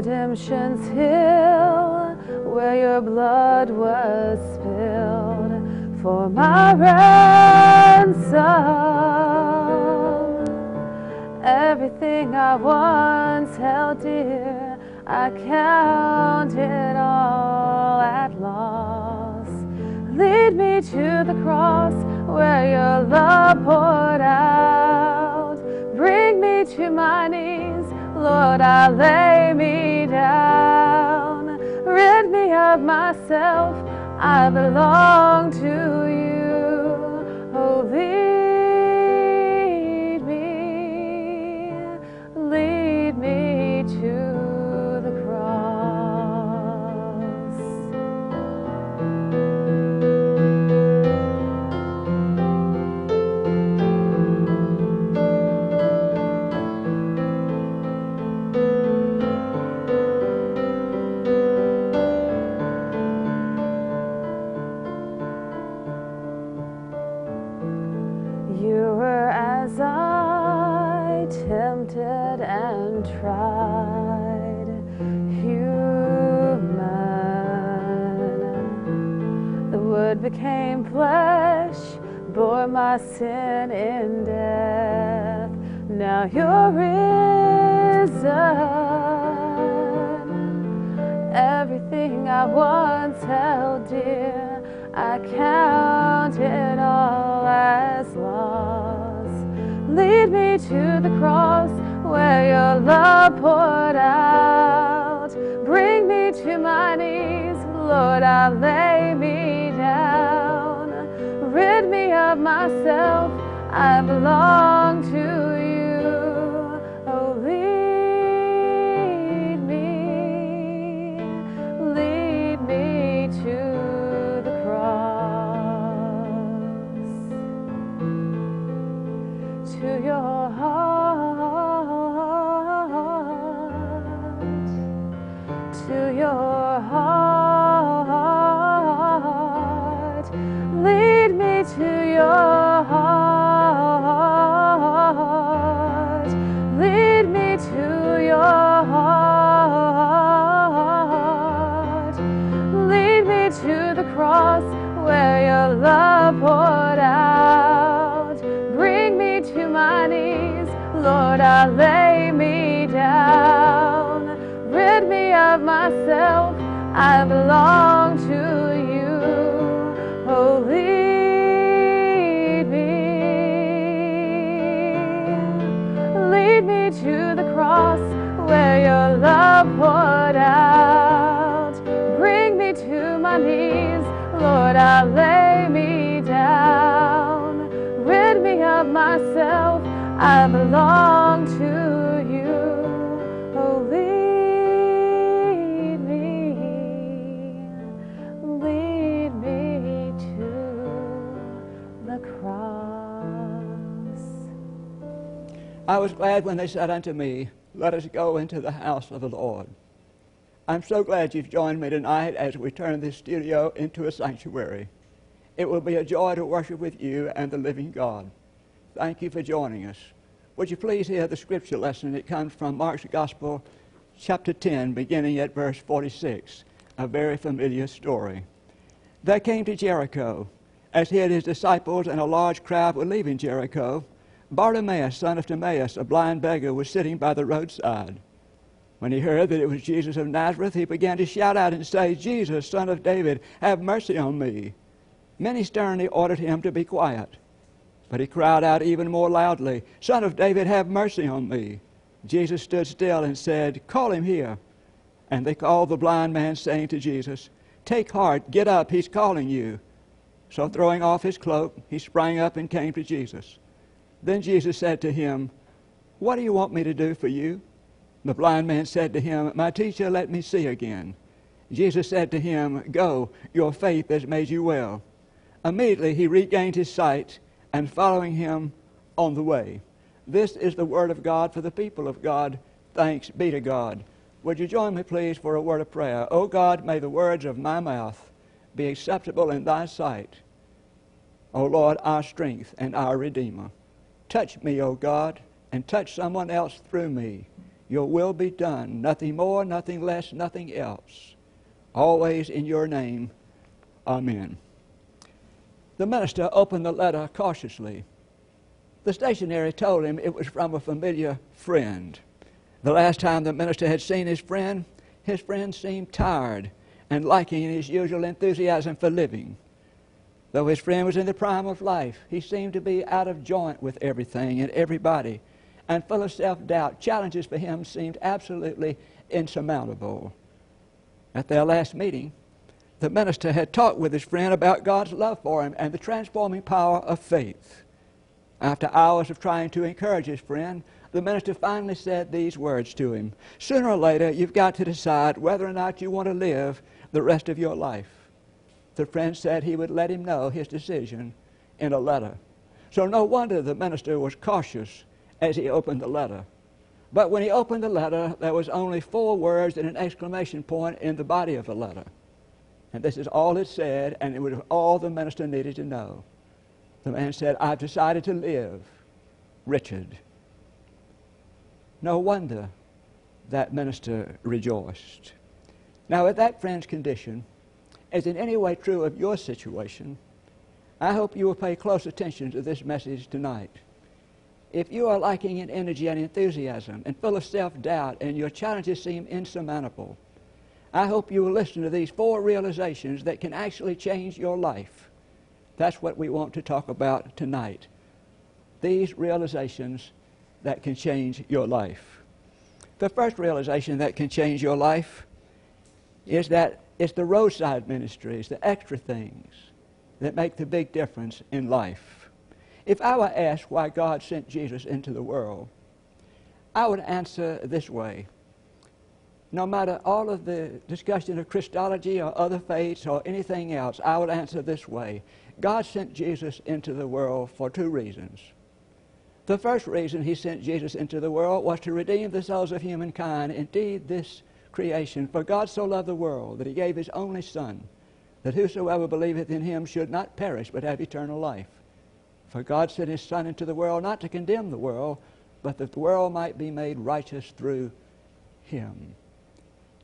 redemption's hill where your blood was spilled for my ransom. Everything I once held dear, I count it all at loss. Lead me to the cross where your love poured out. Bring me to my knees, Lord, I lay down. Rid me of myself, I belong to you. Lord, I lay me down. Rid me of myself, I belong Lord, I lay me down. Rid me of myself, I belong to you. Oh, lead me. Lead me to the cross where your love poured out. Bring me to my knees, Lord, I lay me down. Rid me of myself, I belong I was glad when they said unto me, Let us go into the house of the Lord. I'm so glad you've joined me tonight as we turn this studio into a sanctuary. It will be a joy to worship with you and the living God. Thank you for joining us. Would you please hear the scripture lesson? It comes from Mark's Gospel, chapter 10, beginning at verse 46, a very familiar story. There came to Jericho, as he and his disciples and a large crowd were leaving Jericho, Bartimaeus, son of Timaeus, a blind beggar, was sitting by the roadside. When he heard that it was Jesus of Nazareth, he began to shout out and say, Jesus, son of David, have mercy on me. Many sternly ordered him to be quiet. But he cried out even more loudly, Son of David, have mercy on me. Jesus stood still and said, Call him here. And they called the blind man, saying to Jesus, Take heart, get up, he's calling you. So throwing off his cloak, he sprang up and came to Jesus. Then Jesus said to him, What do you want me to do for you? The blind man said to him, My teacher, let me see again. Jesus said to him, Go, your faith has made you well. Immediately he regained his sight and following him on the way. This is the word of God for the people of God. Thanks be to God. Would you join me, please, for a word of prayer? O God, may the words of my mouth be acceptable in thy sight. O Lord, our strength and our Redeemer. Touch me, O God, and touch someone else through me. Your will be done. Nothing more, nothing less, nothing else. Always in your name. Amen. The minister opened the letter cautiously. The stationery told him it was from a familiar friend. The last time the minister had seen his friend, his friend seemed tired and lacking in his usual enthusiasm for living. Though his friend was in the prime of life, he seemed to be out of joint with everything and everybody and full of self doubt. Challenges for him seemed absolutely insurmountable. At their last meeting, the minister had talked with his friend about God's love for him and the transforming power of faith. After hours of trying to encourage his friend, the minister finally said these words to him Sooner or later, you've got to decide whether or not you want to live the rest of your life. The friend said he would let him know his decision in a letter. So no wonder the minister was cautious as he opened the letter. But when he opened the letter, there was only four words and an exclamation point in the body of the letter. And this is all it said, and it was all the minister needed to know. The man said, I've decided to live, Richard. No wonder that minister rejoiced. Now, at that friend's condition, as in any way true of your situation, I hope you will pay close attention to this message tonight. If you are lacking in energy and enthusiasm and full of self doubt and your challenges seem insurmountable, I hope you will listen to these four realizations that can actually change your life. That's what we want to talk about tonight. These realizations that can change your life. The first realization that can change your life is that it's the roadside ministries, the extra things that make the big difference in life. If I were asked why God sent Jesus into the world, I would answer this way. No matter all of the discussion of Christology or other faiths or anything else, I would answer this way. God sent Jesus into the world for two reasons. The first reason he sent Jesus into the world was to redeem the souls of humankind, indeed this creation. For God so loved the world that he gave his only Son, that whosoever believeth in him should not perish but have eternal life. For God sent his Son into the world not to condemn the world, but that the world might be made righteous through him.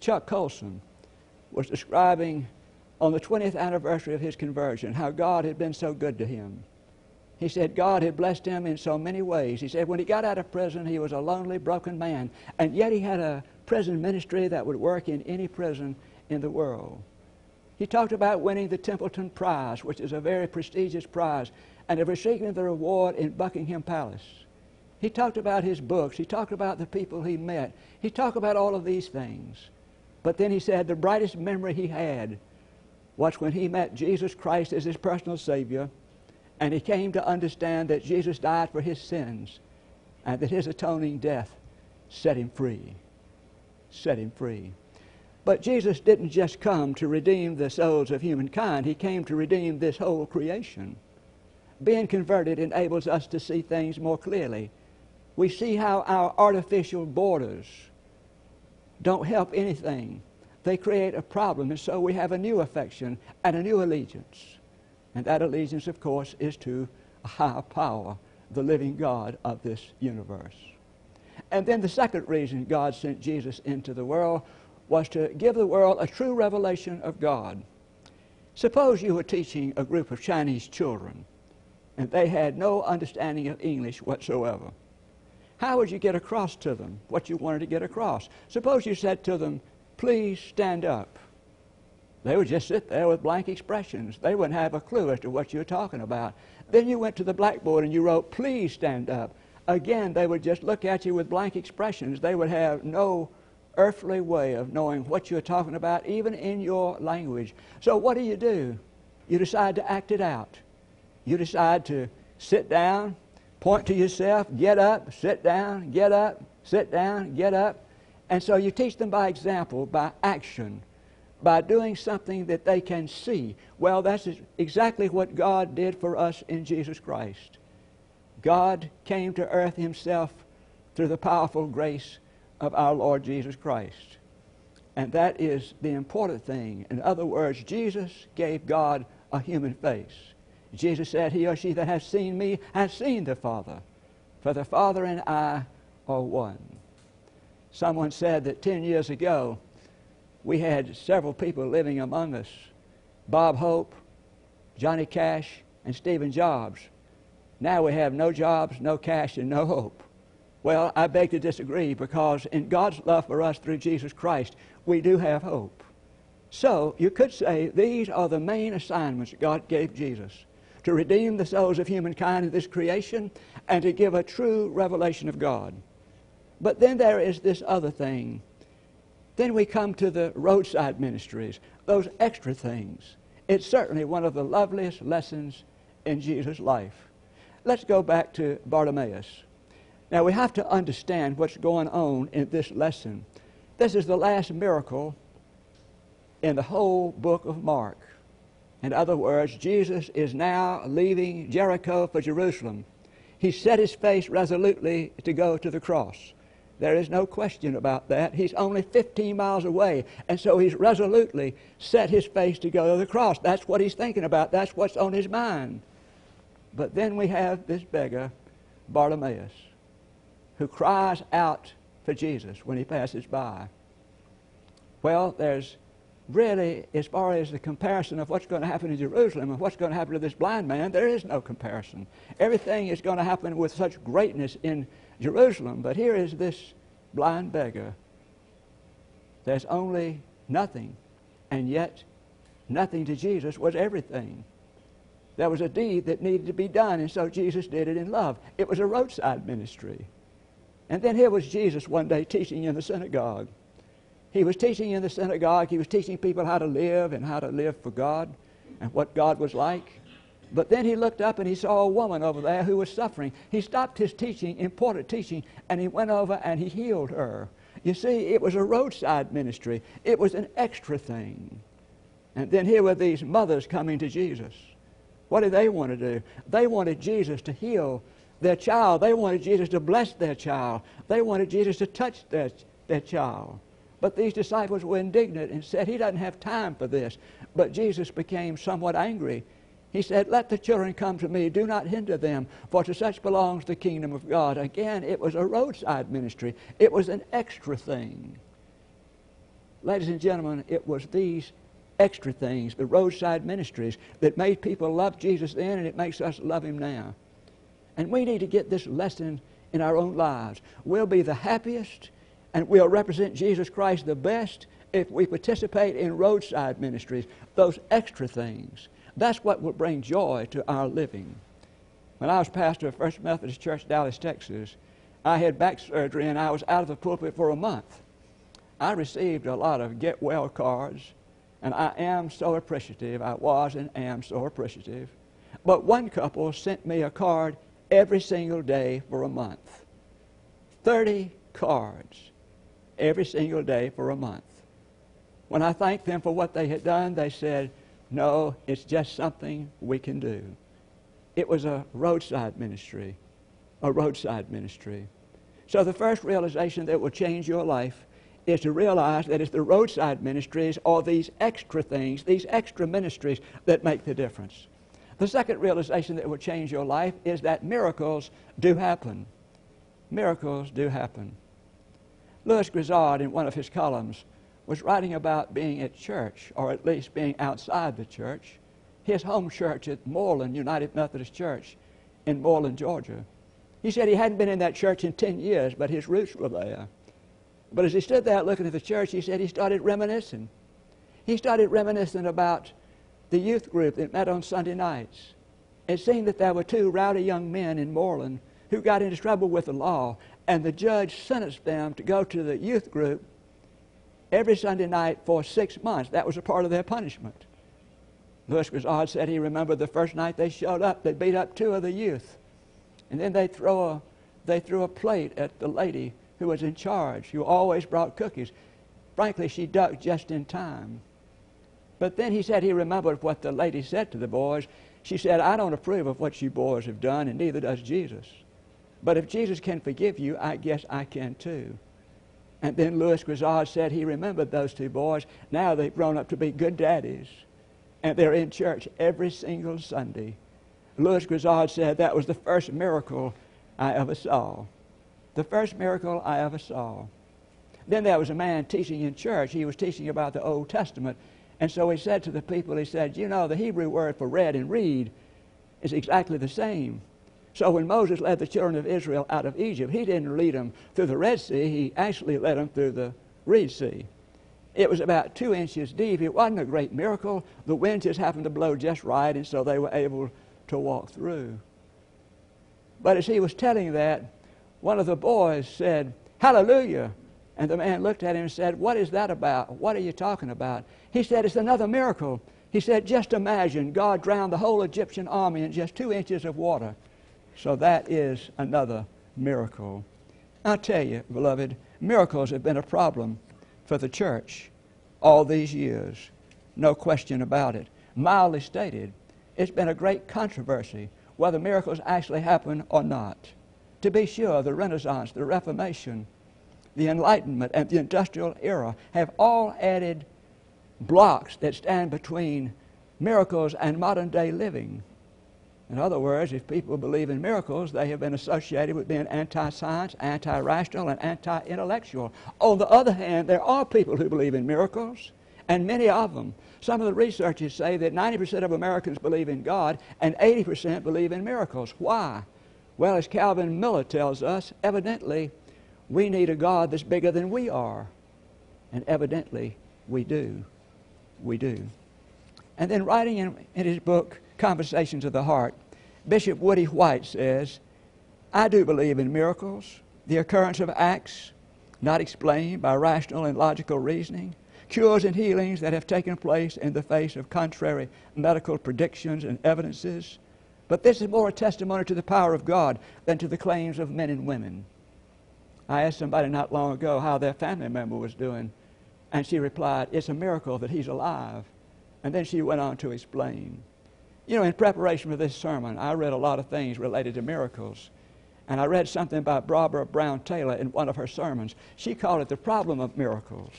Chuck Colson was describing on the 20th anniversary of his conversion how God had been so good to him. He said God had blessed him in so many ways. He said when he got out of prison, he was a lonely, broken man, and yet he had a prison ministry that would work in any prison in the world. He talked about winning the Templeton Prize, which is a very prestigious prize, and of receiving the reward in Buckingham Palace. He talked about his books. He talked about the people he met. He talked about all of these things. But then he said the brightest memory he had was when he met Jesus Christ as his personal Savior and he came to understand that Jesus died for his sins and that his atoning death set him free. Set him free. But Jesus didn't just come to redeem the souls of humankind, he came to redeem this whole creation. Being converted enables us to see things more clearly. We see how our artificial borders don't help anything. They create a problem, and so we have a new affection and a new allegiance. And that allegiance, of course, is to a higher power, the living God of this universe. And then the second reason God sent Jesus into the world was to give the world a true revelation of God. Suppose you were teaching a group of Chinese children and they had no understanding of English whatsoever. How would you get across to them what you wanted to get across? Suppose you said to them, please stand up. They would just sit there with blank expressions. They wouldn't have a clue as to what you were talking about. Then you went to the blackboard and you wrote, please stand up. Again, they would just look at you with blank expressions. They would have no earthly way of knowing what you're talking about, even in your language. So what do you do? You decide to act it out. You decide to sit down, point to yourself, get up, sit down, get up, sit down, get up. And so you teach them by example, by action, by doing something that they can see. Well, that's exactly what God did for us in Jesus Christ. God came to earth himself through the powerful grace of our Lord Jesus Christ. And that is the important thing. In other words, Jesus gave God a human face. Jesus said, He or she that has seen me has seen the Father. For the Father and I are one. Someone said that 10 years ago, we had several people living among us Bob Hope, Johnny Cash, and Stephen Jobs. Now we have no jobs, no cash, and no hope. Well, I beg to disagree because in God's love for us through Jesus Christ, we do have hope. So you could say these are the main assignments God gave Jesus to redeem the souls of humankind in this creation and to give a true revelation of God. But then there is this other thing. Then we come to the roadside ministries, those extra things. It's certainly one of the loveliest lessons in Jesus' life. Let's go back to Bartimaeus. Now we have to understand what's going on in this lesson. This is the last miracle in the whole book of Mark. In other words, Jesus is now leaving Jericho for Jerusalem. He set his face resolutely to go to the cross. There is no question about that. He's only 15 miles away, and so he's resolutely set his face to go to the cross. That's what he's thinking about. That's what's on his mind. But then we have this beggar, Bartimaeus, who cries out for Jesus when he passes by. Well, there's really, as far as the comparison of what's going to happen in Jerusalem and what's going to happen to this blind man, there is no comparison. Everything is going to happen with such greatness in Jerusalem. But here is this blind beggar. There's only nothing, and yet nothing to Jesus was everything. There was a deed that needed to be done, and so Jesus did it in love. It was a roadside ministry. And then here was Jesus one day teaching in the synagogue. He was teaching in the synagogue. He was teaching people how to live and how to live for God and what God was like. But then he looked up and he saw a woman over there who was suffering. He stopped his teaching, important teaching, and he went over and he healed her. You see, it was a roadside ministry, it was an extra thing. And then here were these mothers coming to Jesus. What did they want to do? They wanted Jesus to heal their child. They wanted Jesus to bless their child. They wanted Jesus to touch their, their child. But these disciples were indignant and said, He doesn't have time for this. But Jesus became somewhat angry he said, Let the children come to me, do not hinder them, for to such belongs the kingdom of God. Again, it was a roadside ministry, it was an extra thing. Ladies and gentlemen, it was these extra things, the roadside ministries, that made people love Jesus then, and it makes us love him now. And we need to get this lesson in our own lives. We'll be the happiest and we'll represent Jesus Christ the best if we participate in roadside ministries, those extra things. That's what will bring joy to our living. When I was pastor of First Methodist Church, Dallas, Texas, I had back surgery and I was out of the pulpit for a month. I received a lot of get well cards, and I am so appreciative. I was and am so appreciative. But one couple sent me a card every single day for a month 30 cards every single day for a month. When I thanked them for what they had done, they said, no, it's just something we can do. It was a roadside ministry, a roadside ministry. So the first realization that will change your life is to realize that it's the roadside ministries or these extra things, these extra ministries that make the difference. The second realization that will change your life is that miracles do happen. Miracles do happen. Lewis Grizzard, in one of his columns, was writing about being at church, or at least being outside the church. His home church at Moreland United Methodist Church in Moreland, Georgia. He said he hadn't been in that church in 10 years, but his roots were there. But as he stood there looking at the church, he said he started reminiscing. He started reminiscing about the youth group that met on Sunday nights. It seemed that there were two rowdy young men in Moreland who got into trouble with the law, and the judge sentenced them to go to the youth group every Sunday night for six months. That was a part of their punishment. Lewis Grizzard said he remembered the first night they showed up, they beat up two of the youth. And then they throw a, they threw a plate at the lady who was in charge, who always brought cookies. Frankly, she ducked just in time. But then he said he remembered what the lady said to the boys. She said, I don't approve of what you boys have done, and neither does Jesus. But if Jesus can forgive you, I guess I can too. And then Lewis Grizzard said he remembered those two boys. Now they've grown up to be good daddies. And they're in church every single Sunday. Lewis Grizzard said that was the first miracle I ever saw. The first miracle I ever saw. Then there was a man teaching in church. He was teaching about the Old Testament. And so he said to the people, he said, You know, the Hebrew word for read and read is exactly the same. So when Moses led the children of Israel out of Egypt, he didn't lead them through the Red Sea, he actually led them through the Reed Sea. It was about two inches deep. It wasn't a great miracle. The wind just happened to blow just right, and so they were able to walk through. But as he was telling that, one of the boys said, Hallelujah. And the man looked at him and said, What is that about? What are you talking about? He said, It's another miracle. He said, Just imagine God drowned the whole Egyptian army in just two inches of water. So that is another miracle. I tell you, beloved, miracles have been a problem for the church all these years. No question about it. Mildly stated, it's been a great controversy whether miracles actually happen or not. To be sure, the Renaissance, the Reformation, the Enlightenment, and the Industrial Era have all added blocks that stand between miracles and modern day living. In other words, if people believe in miracles, they have been associated with being anti science, anti rational, and anti intellectual. On the other hand, there are people who believe in miracles, and many of them. Some of the researchers say that 90% of Americans believe in God and 80% believe in miracles. Why? Well, as Calvin Miller tells us, evidently we need a God that's bigger than we are. And evidently we do. We do. And then, writing in, in his book, Conversations of the Heart, Bishop Woodie White says, I do believe in miracles, the occurrence of acts not explained by rational and logical reasoning, cures and healings that have taken place in the face of contrary medical predictions and evidences. But this is more a testimony to the power of God than to the claims of men and women. I asked somebody not long ago how their family member was doing, and she replied, It's a miracle that he's alive. And then she went on to explain. You know, in preparation for this sermon, I read a lot of things related to miracles. And I read something about Barbara Brown Taylor in one of her sermons. She called it the problem of miracles.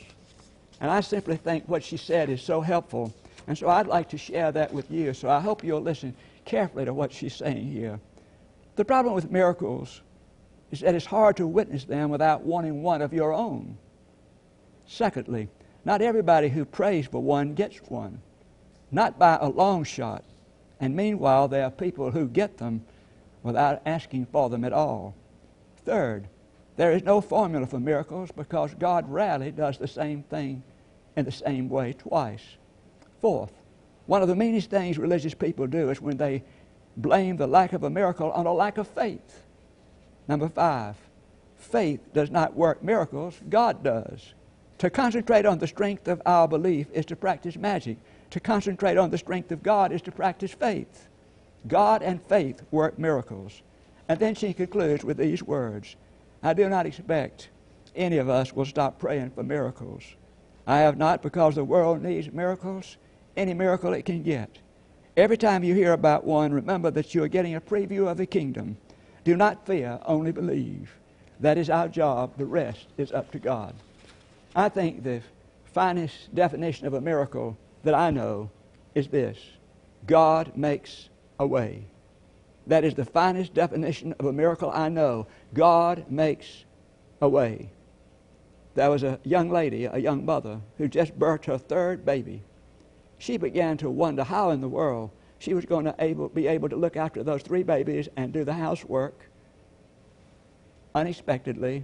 And I simply think what she said is so helpful. And so I'd like to share that with you. So I hope you'll listen carefully to what she's saying here. The problem with miracles is that it's hard to witness them without wanting one of your own. Secondly, not everybody who prays for one gets one, not by a long shot. And meanwhile, there are people who get them without asking for them at all. Third, there is no formula for miracles because God rarely does the same thing in the same way twice. Fourth, one of the meanest things religious people do is when they blame the lack of a miracle on a lack of faith. Number five, faith does not work miracles, God does. To concentrate on the strength of our belief is to practice magic to concentrate on the strength of God is to practice faith. God and faith work miracles. And then she concludes with these words I do not expect any of us will stop praying for miracles. I have not, because the world needs miracles, any miracle it can get. Every time you hear about one, remember that you are getting a preview of the kingdom. Do not fear, only believe. That is our job. The rest is up to God. I think the finest definition of a miracle that I know is this God makes a way. That is the finest definition of a miracle I know. God makes a way. There was a young lady, a young mother, who just birthed her third baby. She began to wonder how in the world she was going to able, be able to look after those three babies and do the housework. Unexpectedly,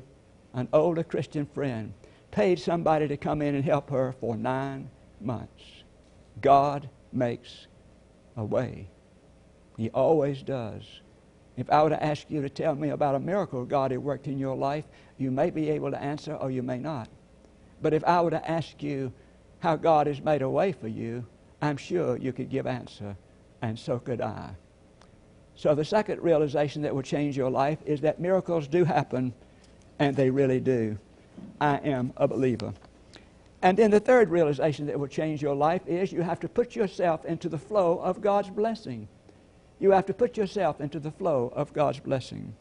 an older Christian friend paid somebody to come in and help her for nine months. God makes a way. He always does. If I were to ask you to tell me about a miracle God had worked in your life, you may be able to answer or you may not. But if I were to ask you how God has made a way for you, I'm sure you could give answer, and so could I. So the second realization that will change your life is that miracles do happen, and they really do. I am a believer. And then the third realization that will change your life is you have to put yourself into the flow of God's blessing. You have to put yourself into the flow of God's blessing.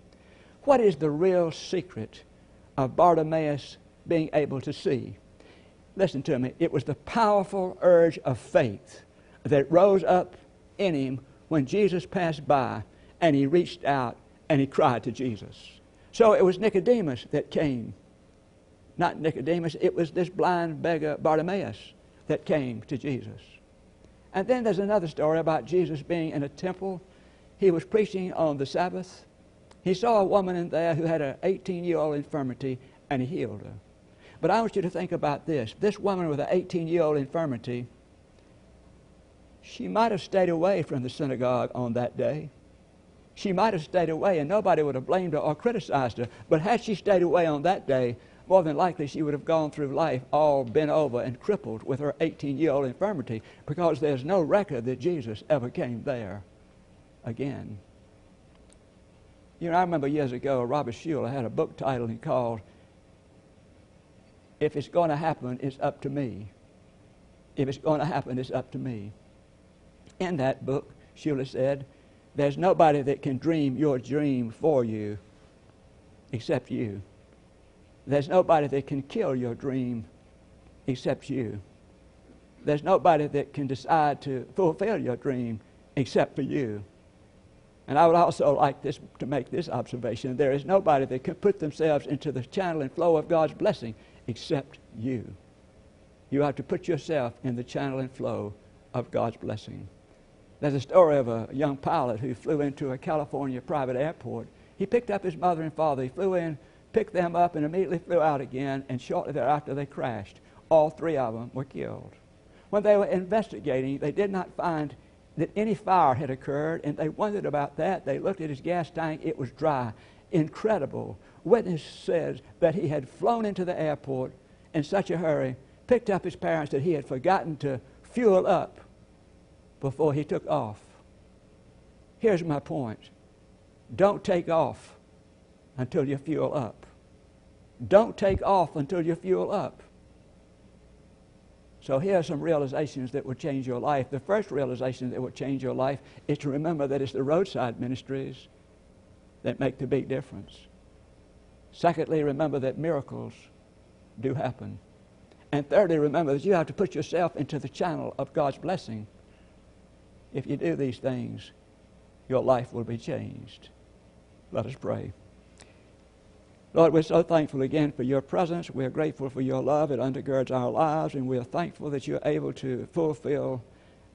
What is the real secret of Bartimaeus being able to see? Listen to me. It was the powerful urge of faith that rose up in him when Jesus passed by and he reached out and he cried to Jesus. So it was Nicodemus that came not Nicodemus, it was this blind beggar Bartimaeus. that came to Jesus. And then there's another story about Jesus being in a temple. He was preaching on the Sabbath. He saw a woman in there who had an 18 year old infirmity, and he healed her. But I want you to think about this. This woman with an 18 year old infirmity, she might have stayed away from the synagogue on that day. She might have stayed away, and nobody would have blamed her or criticized her. But had she stayed away on that day, more than likely she would have gone through life all bent over and crippled with her 18 year old infirmity because there's no record that Jesus ever came there again. You know, I remember years ago, Robert Schuller had a book title he called If It's Going to Happen, It's Up to Me. If it's going to happen, it's up to me. In that book, Schuller said, There's nobody that can dream your dream for you except you. There's nobody that can kill your dream except you. There's nobody that can decide to fulfill your dream except for you. And I would also like this, to make this observation. There is nobody that can put themselves into the channel and flow of God's blessing except you. You have to put yourself in the channel and flow of God's blessing. There's a story of a young pilot who flew into a California private airport. He picked up his mother and father. He flew in picked them up and immediately flew out again, and shortly thereafter they crashed. All three of them were killed. When they were investigating, they did not find that any fire had occurred, and they wondered about that. They looked at his gas tank, it was dry. Incredible. Witness says that he had flown into the airport in such a hurry, picked up his parents, that he had forgotten to fuel up before he took off. Here's my point don't take off until you fuel up. Don't take off until you fuel up. So here are some realizations that will change your life. The first realization that will change your life is to remember that it's the roadside ministries that make the big difference. Secondly, remember that miracles do happen. And thirdly, remember that you have to put yourself into the channel of God's blessing. If you do these things, your life will be changed. Let us pray. Lord, we're so thankful again for your presence. We're grateful for your love. It undergirds our lives, and we're thankful that you're able to fulfill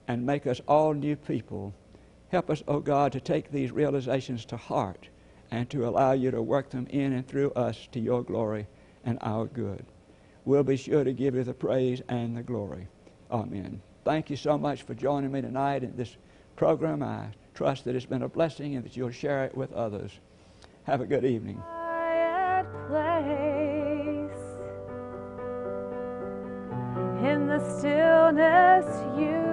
and make us all new people. Help us, O oh God, to take these realizations to heart and to allow you to work them in and through us to your glory and our good. We'll be sure to give you the praise and the glory. Amen. Thank you so much for joining me tonight in this program. I trust that it's been a blessing and that you'll share it with others. Have a good evening. In the stillness, you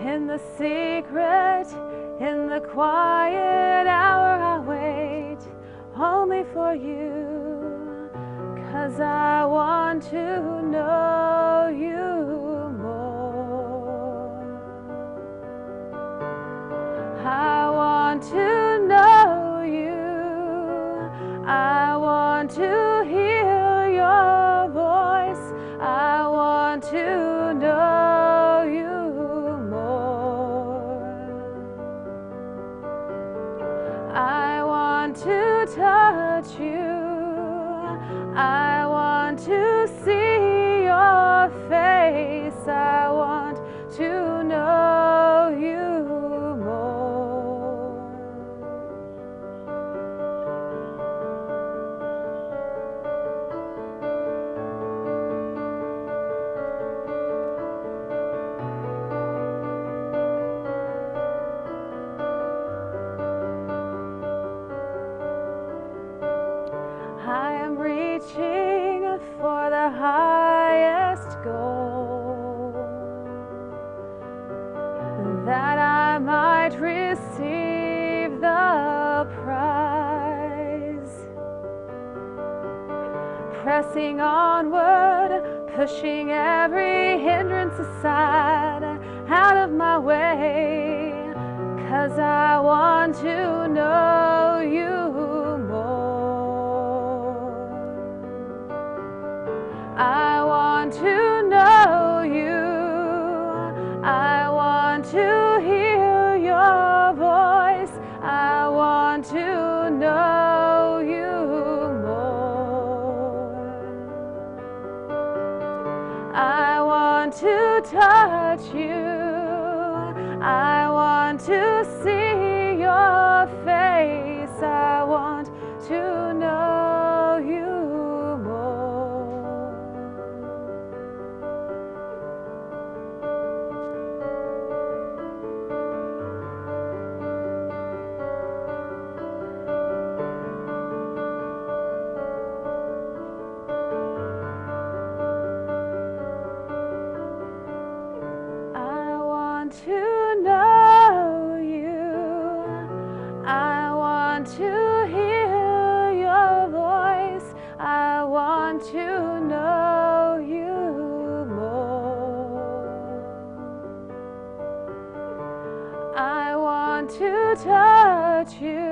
In the secret, in the quiet hour, I wait only for you. Cause I want to know you. Pushing every touch you.